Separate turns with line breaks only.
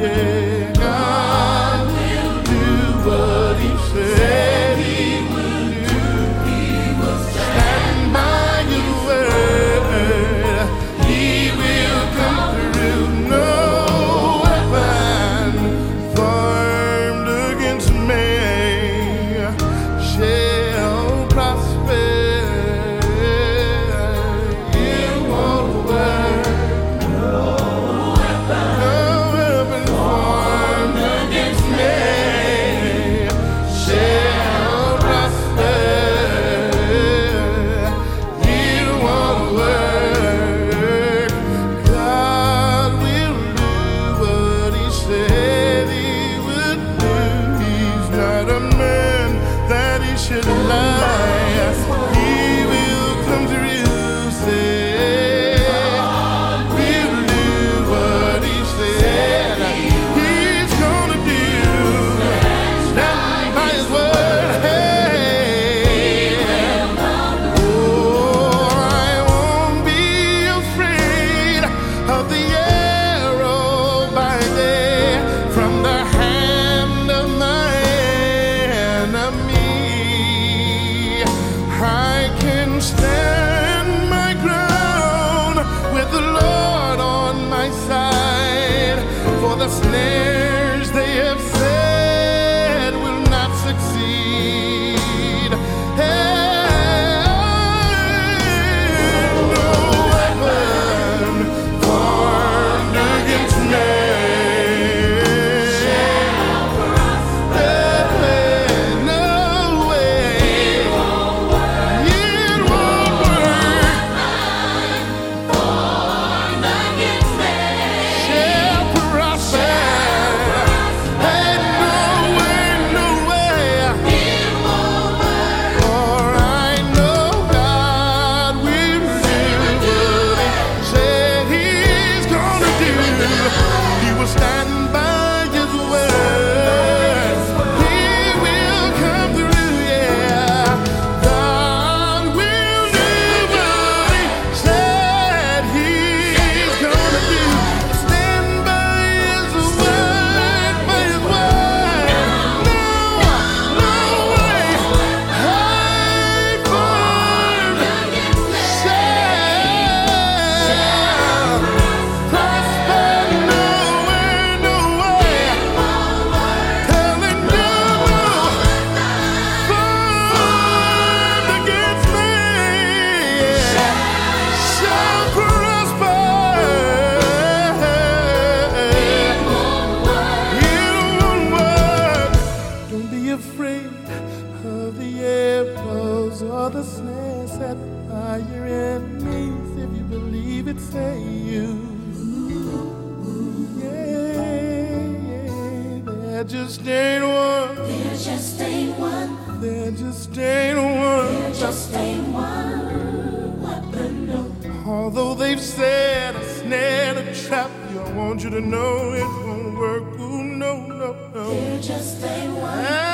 yeah. should love. you. There just ain't one. There just ain't one. There just ain't one. There just ain't one. Although they've said a snare, a trap, you I want you to know it won't work. Ooh, no, no, no. There just ain't one. I